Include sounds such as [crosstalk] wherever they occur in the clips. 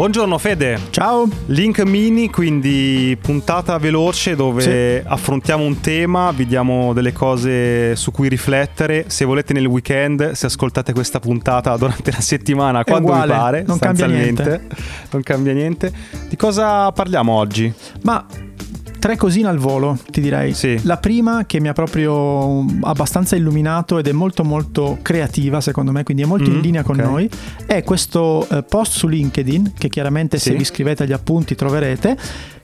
Buongiorno Fede. Ciao. Link mini, quindi puntata veloce dove sì. affrontiamo un tema, vi diamo delle cose su cui riflettere. Se volete nel weekend, se ascoltate questa puntata durante la settimana, quando uguale, vi pare, non cambia niente. Non cambia niente. Di cosa parliamo oggi? Ma Tre cosine al volo, ti direi. Sì. La prima che mi ha proprio abbastanza illuminato ed è molto molto creativa secondo me, quindi è molto mm, in linea con okay. noi, è questo uh, post su LinkedIn che chiaramente sì. se vi iscrivete agli appunti troverete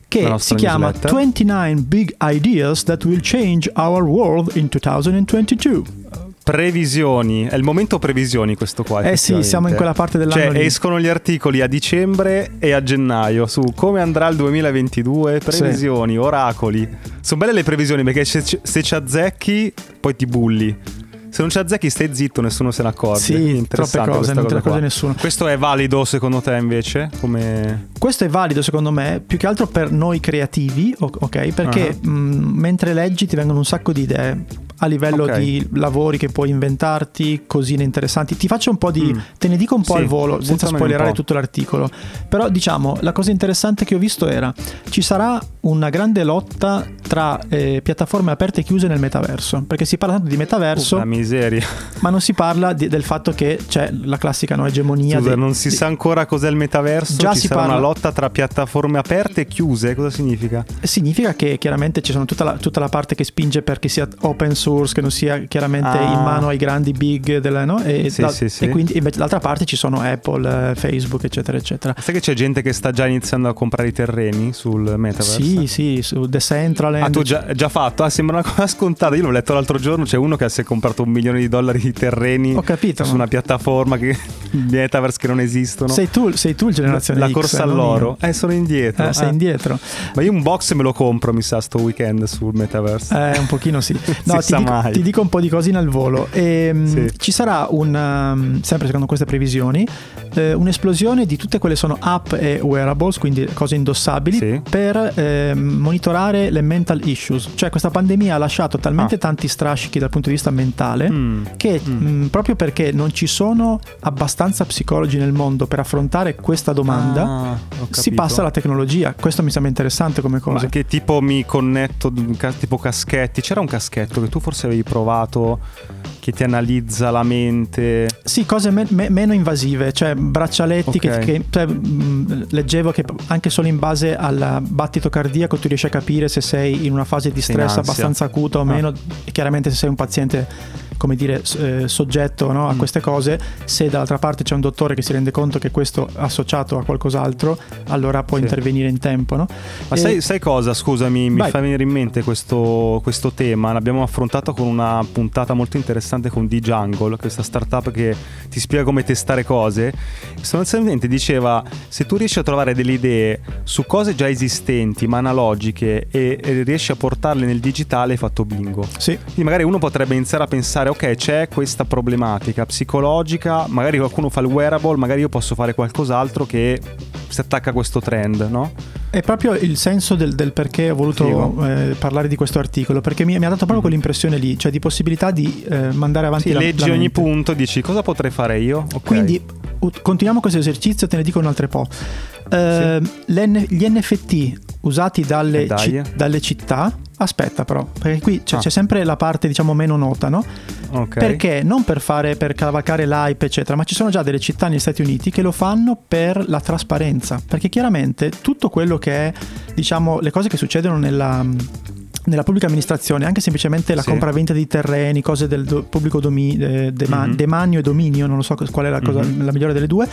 che si chiama newsletter. 29 Big Ideas That Will Change Our World in 2022 previsioni. È il momento previsioni questo qua. Eh sì, siamo in quella parte dell'anno. Cioè, lì. escono gli articoli a dicembre e a gennaio su come andrà il 2022, previsioni, sì. oracoli. Sono belle le previsioni perché se, se ci azzecchi poi ti bulli. Se non ci azzecchi stai zitto, nessuno se ne accorge. Sì, troppe cose, non te ne accorge nessuno. Questo è valido secondo te invece? Come... Questo è valido secondo me più che altro per noi creativi, ok? Perché uh-huh. mh, mentre leggi ti vengono un sacco di idee a livello okay. di lavori che puoi inventarti, cosine interessanti. Ti faccio un po' di. Mm. te ne dico un po' sì, al volo, senza spoilerare tutto l'articolo. Però diciamo, la cosa interessante che ho visto era: ci sarà una grande lotta tra eh, piattaforme aperte e chiuse nel metaverso. Perché si parla tanto di metaverso. Uh, miseria. Ma non si parla di, del fatto che c'è la classica no, egemonia. Scusa, de, non si di, sa ancora cos'è il metaverso. Già ci si sarà parla... una lotta tra piattaforme aperte e chiuse. Cosa significa? Significa che chiaramente ci sono tutta la, tutta la parte che spinge perché sia open source source che non sia chiaramente ah. in mano ai grandi big delle, no? e, sì, da, sì, sì. e quindi invece dall'altra parte ci sono Apple, Facebook eccetera eccetera. Sai che c'è gente che sta già iniziando a comprare i terreni sul metaverse? Sì sì su Decentraland ah tu già, già fatto? Ah sembra una cosa [laughs] scontata. Io l'ho letto l'altro giorno c'è uno che si è comprato un milione di dollari di terreni ho capito su una piattaforma che [laughs] metaverse che non esistono. Sei tu, sei tu il generazione la X, corsa all'oro. Eh sono indietro eh, sei eh. indietro. Ma io un box me lo compro mi sa sto weekend sul metaverse. Eh un pochino sì. [laughs] No ti dico, ti dico un po' di cose al volo. E, ehm, sì. Ci sarà un, um, sempre secondo queste previsioni, eh, un'esplosione di tutte quelle sono app e wearables, quindi cose indossabili, sì. per eh, monitorare le mental issues. Cioè questa pandemia ha lasciato talmente ah. tanti strascichi dal punto di vista mentale mm. che mm. Mh, mm, proprio perché non ci sono abbastanza psicologi nel mondo per affrontare questa domanda, ah, si passa alla tecnologia. Questo mi sembra interessante come cosa. Ma che tipo mi connetto, tipo caschetti? C'era un caschetto che tu forse avevi provato che ti analizza la mente. Sì, cose me- me- meno invasive, cioè braccialetti okay. che, che cioè, mh, leggevo che anche solo in base al battito cardiaco tu riesci a capire se sei in una fase di stress abbastanza acuta o ah. meno. E chiaramente se sei un paziente come dire, eh, soggetto no, a mm. queste cose, se dall'altra parte c'è un dottore che si rende conto che questo è associato a qualcos'altro, allora può sì. intervenire in tempo. No? Ma e... sai, sai, cosa? Scusami, mi Vai. fa venire in mente questo, questo, tema. L'abbiamo affrontato con una puntata molto interessante con D-Jungle, questa startup che ti spiega come testare cose. Sostanzialmente diceva, se tu riesci a trovare delle idee su cose già esistenti, ma analogiche, e, e riesci a portarle nel digitale, hai fatto bingo. Sì. Quindi magari uno potrebbe iniziare a pensare pensare, ok, c'è questa problematica psicologica, magari qualcuno fa il wearable, magari io posso fare qualcos'altro che si attacca a questo trend, no? È proprio il senso del, del perché ho voluto eh, parlare di questo articolo, perché mi, mi, ha dato proprio quell'impressione lì, cioè di possibilità di eh, mandare avanti sì, la leggi la ogni punto, dici cosa potrei fare io? Okay. Quindi continuiamo questo esercizio, te ne dico un altro po'. Uh, sì. gli NFT usati dalle, eh, ci, dalle, città. Aspetta, però, perché qui c'è, ah. c'è sempre la parte, diciamo, meno nota, no? Okay. Perché non per fare per cavalcare l'hype, eccetera, ma ci sono già delle città negli Stati Uniti che lo fanno per la trasparenza. Perché chiaramente tutto quello che è, diciamo, le cose che succedono nella nella pubblica amministrazione, anche semplicemente la sì. compravendita di terreni, cose del do, pubblico domi, eh, deman- mm-hmm. demanio e dominio, non lo so qual è la cosa mm-hmm. la migliore delle due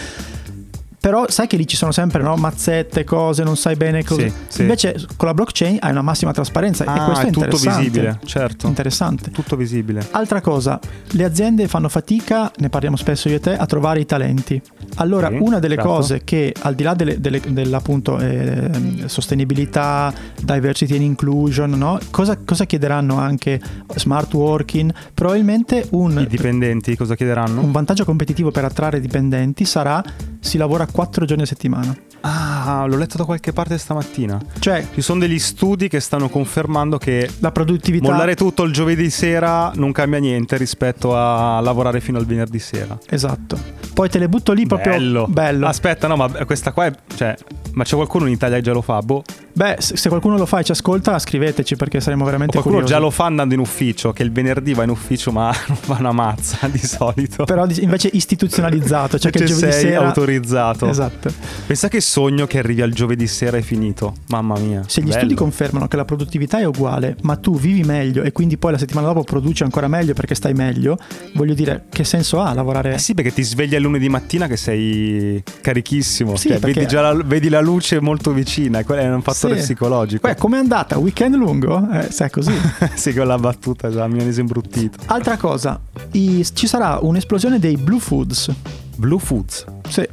però sai che lì ci sono sempre no? mazzette, cose, non sai bene cose. Sì, sì. Invece con la blockchain hai una massima trasparenza ah, e questo è, è tutto visibile, certo. Interessante. Tutto visibile. Altra cosa, le aziende fanno fatica, ne parliamo spesso io e te, a trovare i talenti. Allora, sì, una delle certo. cose che al di là delle, delle, dell'appunto eh, sostenibilità, diversity and inclusion, no? cosa, cosa, chiederanno anche smart working? Probabilmente un... I dipendenti cosa chiederanno? Un vantaggio competitivo per attrarre dipendenti sarà si lavora 4 giorni a settimana. Ah, l'ho letto da qualche parte stamattina. Cioè, ci sono degli studi che stanno confermando che la produttività mollare tutto il giovedì sera non cambia niente rispetto a lavorare fino al venerdì sera. Esatto. Poi te le butto lì proprio bello. bello. Aspetta, no, ma questa qua è cioè, ma c'è qualcuno in Italia che già lo fa? Boh. Beh, se qualcuno lo fa e ci ascolta, scriveteci perché saremo veramente o qualcuno curiosi. già lo fa andando in ufficio, che il venerdì va in ufficio ma [laughs] non fa una mazza di solito. Però invece istituzionalizzato, cioè che il giovedì sei sera... autorizzato. Esatto. Pensa che sogno che arrivi al giovedì sera e finito. Mamma mia. Se gli bello. studi confermano che la produttività è uguale, ma tu vivi meglio e quindi poi la settimana dopo produci ancora meglio perché stai meglio, voglio dire, che senso ha lavorare? Eh sì, perché ti svegli il lunedì mattina che sei carichissimo. Sì, cioè, perché... vedi, già la, vedi la luce molto vicina, quello è un fattore sì. psicologico. Beh, com'è andata? Weekend lungo? Eh, sai così. [laughs] sì, con la battuta già mi è imbruttito. Altra cosa, i, ci sarà un'esplosione dei blue foods. Blue foods? Sì.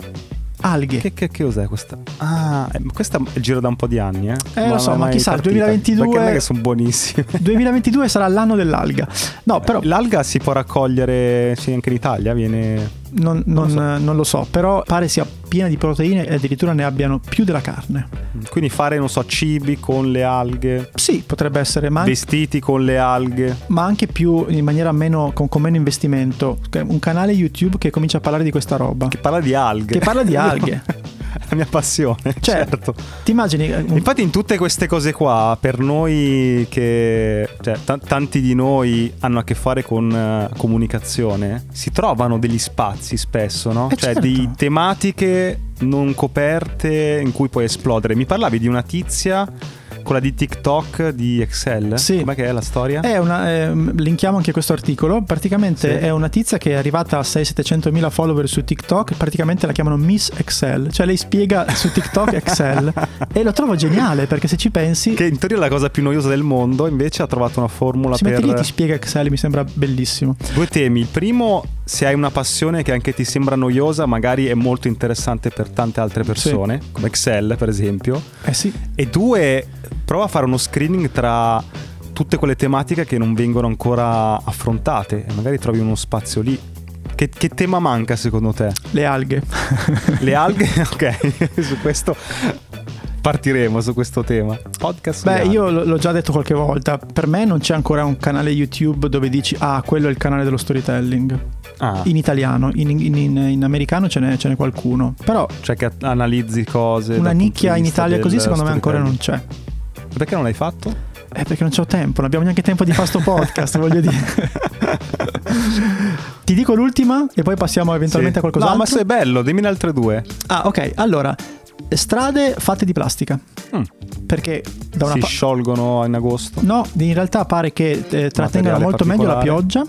Alghe. Che, che, che cos'è questa? Ah, eh, questa giro da un po' di anni, eh? Eh, ma lo so, ma chissà, il 2022... Perché non è che sono buonissime. [laughs] 2022 sarà l'anno dell'alga. No, però... L'alga si può raccogliere sì, anche in Italia, viene non, non, non, so. non, lo so, però pare sia piena di proteine e addirittura ne abbiano più della carne. Quindi fare, non so, cibi con le alghe? Sì, potrebbe essere. Ma Vestiti con le alghe? Ma anche più in maniera meno, con, con, meno investimento. Un canale YouTube che comincia a parlare di questa roba. Che parla di alghe. Che parla di [laughs] alghe. La mia passione. Cioè, certo. Ti immagini? Eh, Infatti, in tutte queste cose qua, per noi che. Cioè, t- tanti di noi hanno a che fare con uh, comunicazione, si trovano degli spazi spesso, no? Eh cioè, certo. di tematiche non coperte in cui puoi esplodere. Mi parlavi di una tizia quella di TikTok di Excel? Sì. Com'è che è la storia? È una, eh, linkiamo anche questo articolo. Praticamente sì. è una tizia che è arrivata a 600-700 mila follower su TikTok. Praticamente la chiamano Miss Excel. Cioè lei spiega su TikTok Excel. [laughs] e lo trovo geniale perché se ci pensi. Che in teoria è la cosa più noiosa del mondo. Invece ha trovato una formula si per. Lì ti spiega Excel, mi sembra bellissimo. Due temi. Il primo, se hai una passione che anche ti sembra noiosa, magari è molto interessante per tante altre persone, sì. come Excel, per esempio. Eh sì. E due, prova a fare uno screening tra tutte quelle tematiche che non vengono ancora affrontate e magari trovi uno spazio lì. Che, che tema manca secondo te? Le alghe. Le alghe? [laughs] ok, [laughs] su questo partiremo su questo tema. Podcast. Beh, io l'ho già detto qualche volta. Per me non c'è ancora un canale YouTube dove dici, ah, quello è il canale dello storytelling. Ah. In italiano, in, in, in, in americano ce n'è, ce n'è, qualcuno. Però. Cioè, che analizzi cose. Una nicchia in Italia così, secondo me, ancora non c'è. Perché non l'hai fatto? Eh, perché non c'ho tempo, non abbiamo neanche tempo di fare sto [laughs] podcast, voglio dire. [laughs] Ti dico l'ultima e poi passiamo eventualmente sì. a qualcos'altro. No, ma se è bello, dimmi le altre due. Ah, ok. Allora, strade fatte di plastica. Mm. Perché da una si pa- sciolgono in agosto? No, in realtà pare che eh, trattengano molto meglio la pioggia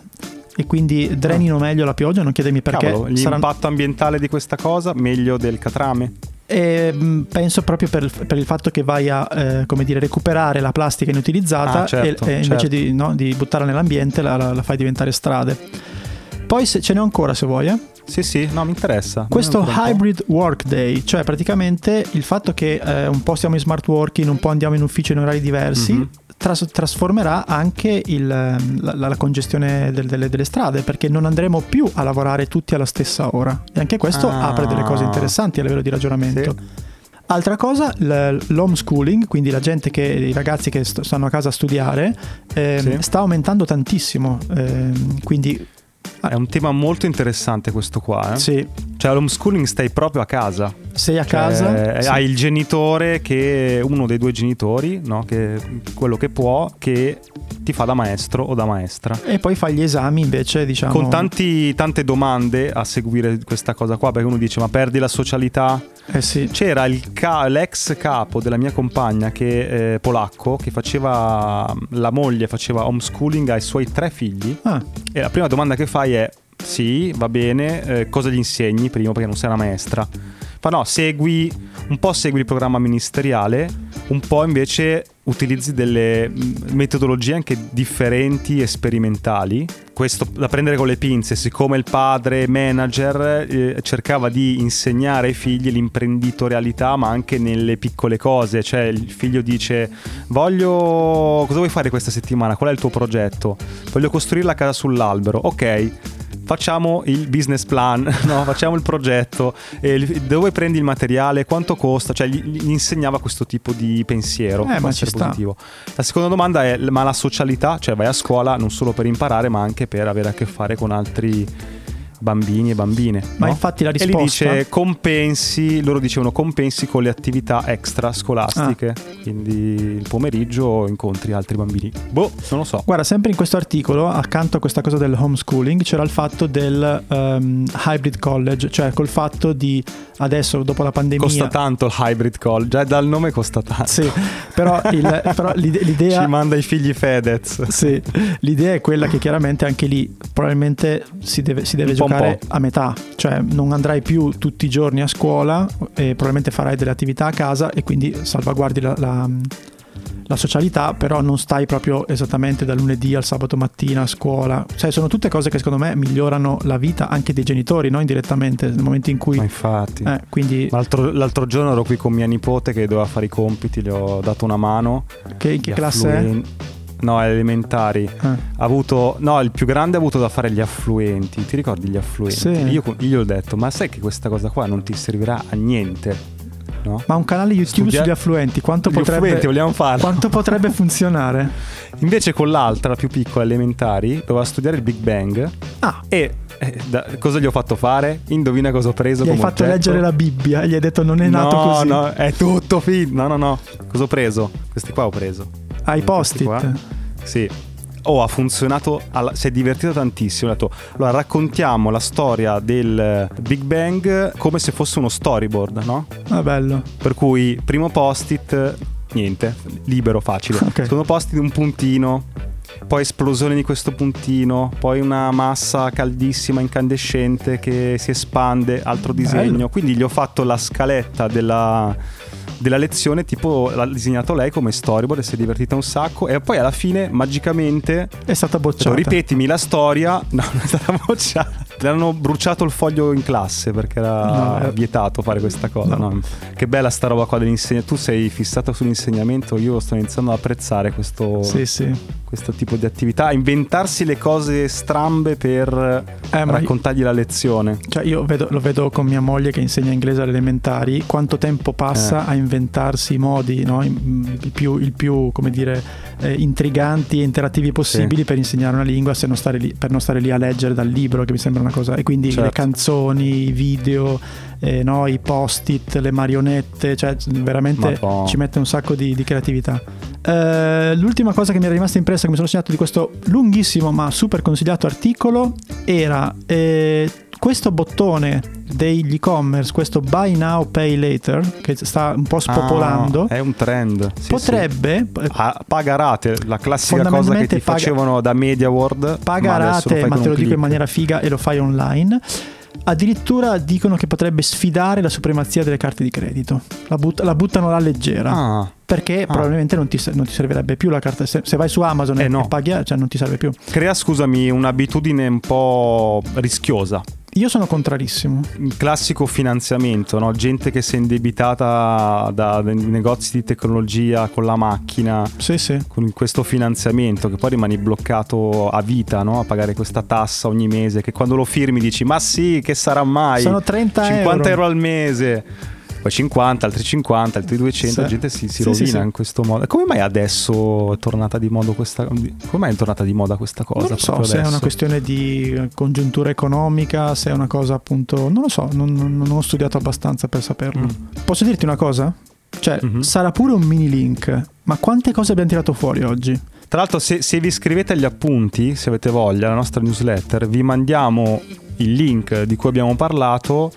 e quindi drenino ah. meglio la pioggia, non chiedemi perché. Cavolo, l'impatto saranno... ambientale di questa cosa meglio del catrame? E mm, penso proprio per, per, il fatto che vai a eh, come dire, recuperare la plastica inutilizzata ah, certo, e, e certo. invece di, no, di, buttarla nell'ambiente la, la, la, fai diventare strade. Poi se, ce n'è ancora se vuoi. Eh? Sì, sì, no, mi interessa. Questo hybrid work day, cioè praticamente il fatto che eh, un po' stiamo in smart working, un po' andiamo in ufficio in orari diversi, mm-hmm. tras- trasformerà anche il, la, la, congestione del, delle, delle, strade, perché non andremo più a lavorare tutti alla stessa ora. E anche questo ah. apre delle cose interessanti a livello di ragionamento. Sì. Altra cosa, l'homeschooling, quindi la gente che, i ragazzi che st- stanno a casa a studiare, eh, sì. sta aumentando tantissimo. Eh, quindi è un tema molto interessante questo qua. Eh? Sì. Cioè, l'homeschooling stai proprio a casa. Sei a cioè, casa? Sì. Hai il genitore che, uno dei due genitori, no? che, quello che può, che ti fa da maestro o da maestra. E poi fai gli esami invece, diciamo. Con tanti, tante domande a seguire questa cosa qua, perché uno dice, ma perdi la socialità? Eh sì. C'era ca- l'ex capo della mia compagna, che è polacco, che faceva, la moglie faceva homeschooling ai suoi tre figli. Ah. E la prima domanda che fai è, sì, va bene, eh, cosa gli insegni prima perché non sei una maestra? Fa no, segui, un po' segui il programma ministeriale, un po' invece utilizzi delle metodologie anche differenti e sperimentali. Questo da prendere con le pinze, siccome il padre manager eh, cercava di insegnare ai figli l'imprenditorialità, ma anche nelle piccole cose. Cioè, il figlio dice: Voglio. Cosa vuoi fare questa settimana? Qual è il tuo progetto? Voglio costruire la casa sull'albero. Ok facciamo il business plan, [laughs] no? facciamo il progetto, dove prendi il materiale, quanto costa, cioè gli, gli insegnava questo tipo di pensiero. Eh, ma ci positivo. La seconda domanda è, ma la socialità, cioè vai a scuola non solo per imparare ma anche per avere a che fare con altri bambini e bambine. Ma no? infatti la risposta... E lì dice compensi, loro dicevano compensi con le attività extra scolastiche, ah. quindi il pomeriggio incontri altri bambini. Boh, non lo so. Guarda, sempre in questo articolo, accanto a questa cosa del homeschooling, c'era il fatto del um, hybrid college, cioè col fatto di adesso dopo la pandemia... Costa tanto il hybrid college, già dal nome costa tanto. Sì, però, il, [laughs] però l'idea... Ci manda i figli Fedez. Sì, l'idea è quella che chiaramente anche lì probabilmente si deve, si deve giocare giocare a metà, cioè non andrai più tutti i giorni a scuola e probabilmente farai delle attività a casa e quindi salvaguardi la, la, la socialità, però non stai proprio esattamente dal lunedì al sabato mattina a scuola. Cioè, sono tutte cose che secondo me migliorano la vita anche dei genitori, no? indirettamente, nel momento in cui... Ma infatti. Eh, quindi... l'altro, l'altro, giorno ero qui con mia nipote che doveva fare i compiti, le ho dato una mano. Che, in che classe affluen- è? No, elementari. Eh. Ha avuto, no, il più grande ha avuto da fare gli affluenti. Ti ricordi gli affluenti? Sì. Io, gli ho detto, ma sai che questa cosa qua non ti servirà a niente. No? Ma un canale YouTube Studia... sugli affluenti, quanto potrebbe, quanto potrebbe funzionare? Invece con l'altra, la più piccola, elementari, doveva studiare il Big Bang. Ah. E eh, da, cosa gli ho fatto fare? Indovina cosa ho preso? Gli hai fatto oggetto? leggere la Bibbia, gli hai detto non è no, nato così. No, è tutto finto. No, no, no. Cosa ho preso? Questi qua ho preso. Hai post-it? Sì. Oh, ha funzionato, alla, si è divertito tantissimo. Ha detto, allora raccontiamo la storia del Big Bang come se fosse uno storyboard, no? Ah, bello. Per cui, primo post-it, niente, libero, facile. [laughs] Okay. Secondo post-it, un puntino, poi esplosione di questo puntino, poi una massa caldissima, incandescente che si espande, altro disegno. Bello. Quindi gli ho fatto la scaletta della della lezione, tipo l'ha disegnato lei come storyboard e si è divertita un sacco. E poi alla fine, magicamente, è stata bocciata. Ripetimi la storia. [laughs] No, non è stata bocciata. Le hanno bruciato il foglio in classe perché era no, eh. vietato fare questa cosa. No. No. Che bella sta roba qua dell'insegnamento. Tu sei fissato sull'insegnamento, io sto iniziando ad apprezzare questo, sì, sì. Questo tipo di attività. Inventarsi le cose strambe per eh, raccontargli io, la lezione. Cioè, io vedo, lo vedo con mia moglie che insegna inglese alle elementari. Quanto tempo passa eh. a inventarsi i modi no? il, più, il più, come dire, eh, intriganti e interattivi possibili sì. per insegnare una lingua non lì, per non stare lì a leggere dal libro, che mi sembra una cosa. E quindi certo. le canzoni, i video, eh, no? i post-it, le marionette, cioè veramente ci mette un sacco di, di creatività. Uh, l'ultima cosa che mi era rimasta impressa, che mi sono segnato di questo lunghissimo ma super consigliato articolo, era eh, questo bottone degli e-commerce, questo buy now, pay later, che sta un po' spopolando, ah, è un trend. Sì, potrebbe sì. Ah, paga rate, la classica cosa che ti paga, facevano da Media World. Paga ma rate, ma te lo dico in maniera figa e lo fai online. Addirittura dicono che potrebbe sfidare la supremazia delle carte di credito. La, but- la buttano alla leggera. Ah perché ah. probabilmente non ti, non ti, servirebbe più la carta. Se, se vai su Amazon eh e, no. paghi, cioè non ti serve più. Crea, scusami, un'abitudine un po' rischiosa. Io sono contrarissimo. Il classico finanziamento, no? gente che si è indebitata da, negozi di tecnologia con la macchina, sì, sì. con questo finanziamento che poi rimani bloccato a vita no? a pagare questa tassa ogni mese che quando lo firmi dici ma sì che sarà mai sono 30 50 euro, euro al mese poi 50, altri 50, altri 200, sì. la gente si, si rovina sì, sì, in questo modo. Come mai adesso è tornata di moda questa Come mai è tornata di moda questa cosa? Non lo so, se è una questione di congiuntura economica, se è una cosa appunto, non lo so, non, non ho studiato abbastanza per saperlo. Mm. Posso dirti una cosa? Cioè, mm-hmm. sarà pure un mini link, ma quante cose abbiamo tirato fuori oggi? Tra l'altro, se, se vi iscrivete agli appunti, se avete voglia, alla nostra newsletter, vi mandiamo il link di cui abbiamo parlato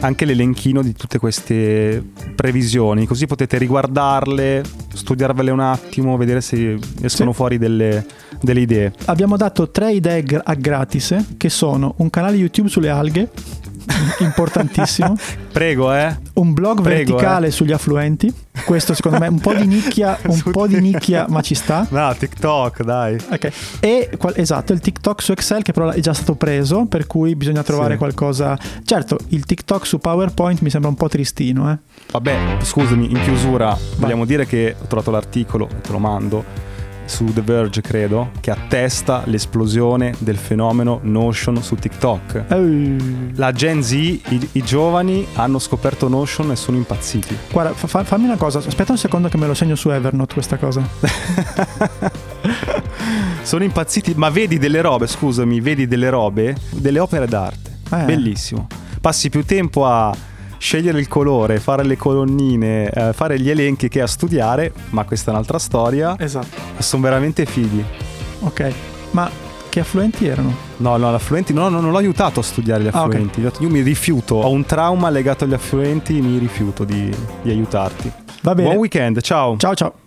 anche l'elenchino di tutte queste previsioni, così potete riguardarle, studiarvele un attimo, vedere se escono sì. fuori delle, delle, idee. Abbiamo dato tre idee a gratis che sono un canale YouTube sulle alghe importantissimo. [laughs] Prego, eh. Un blog Prego, verticale eh. sugli affluenti. Questo secondo me è un po' di nicchia, [laughs] un po' di nicchia, ma ci sta. No, TikTok, dai. Ok. E esatto, il TikTok su Excel che però è già stato preso, per cui bisogna trovare sì. qualcosa. Certo, il TikTok su PowerPoint mi sembra un po' tristino, eh. Vabbè, scusami, in chiusura Vai. vogliamo dire che ho trovato l'articolo, te lo mando su The Verge, credo, che attesta l'esplosione del fenomeno Notion su TikTok. La Gen Z, i, i, giovani, hanno scoperto Notion e sono impazziti. Guarda, fa, fammi una cosa, aspetta un secondo che me lo segno su Evernote questa cosa. [laughs] sono impazziti, ma vedi delle robe, scusami, vedi delle robe, delle opere d'arte. Eh. Bellissimo. Passi più tempo a scegliere il colore, fare le colonnine, eh, fare gli elenchi che a studiare, ma questa è un'altra storia. Esatto. Sono veramente fighi. Ok, ma che affluenti erano? No, no, affluenti, no, no, non l'ho aiutato a studiare gli affluenti. Ah, okay. Io mi rifiuto, ho un trauma legato agli affluenti, mi rifiuto di, di aiutarti. Va bene. Buon weekend, ciao. Ciao ciao.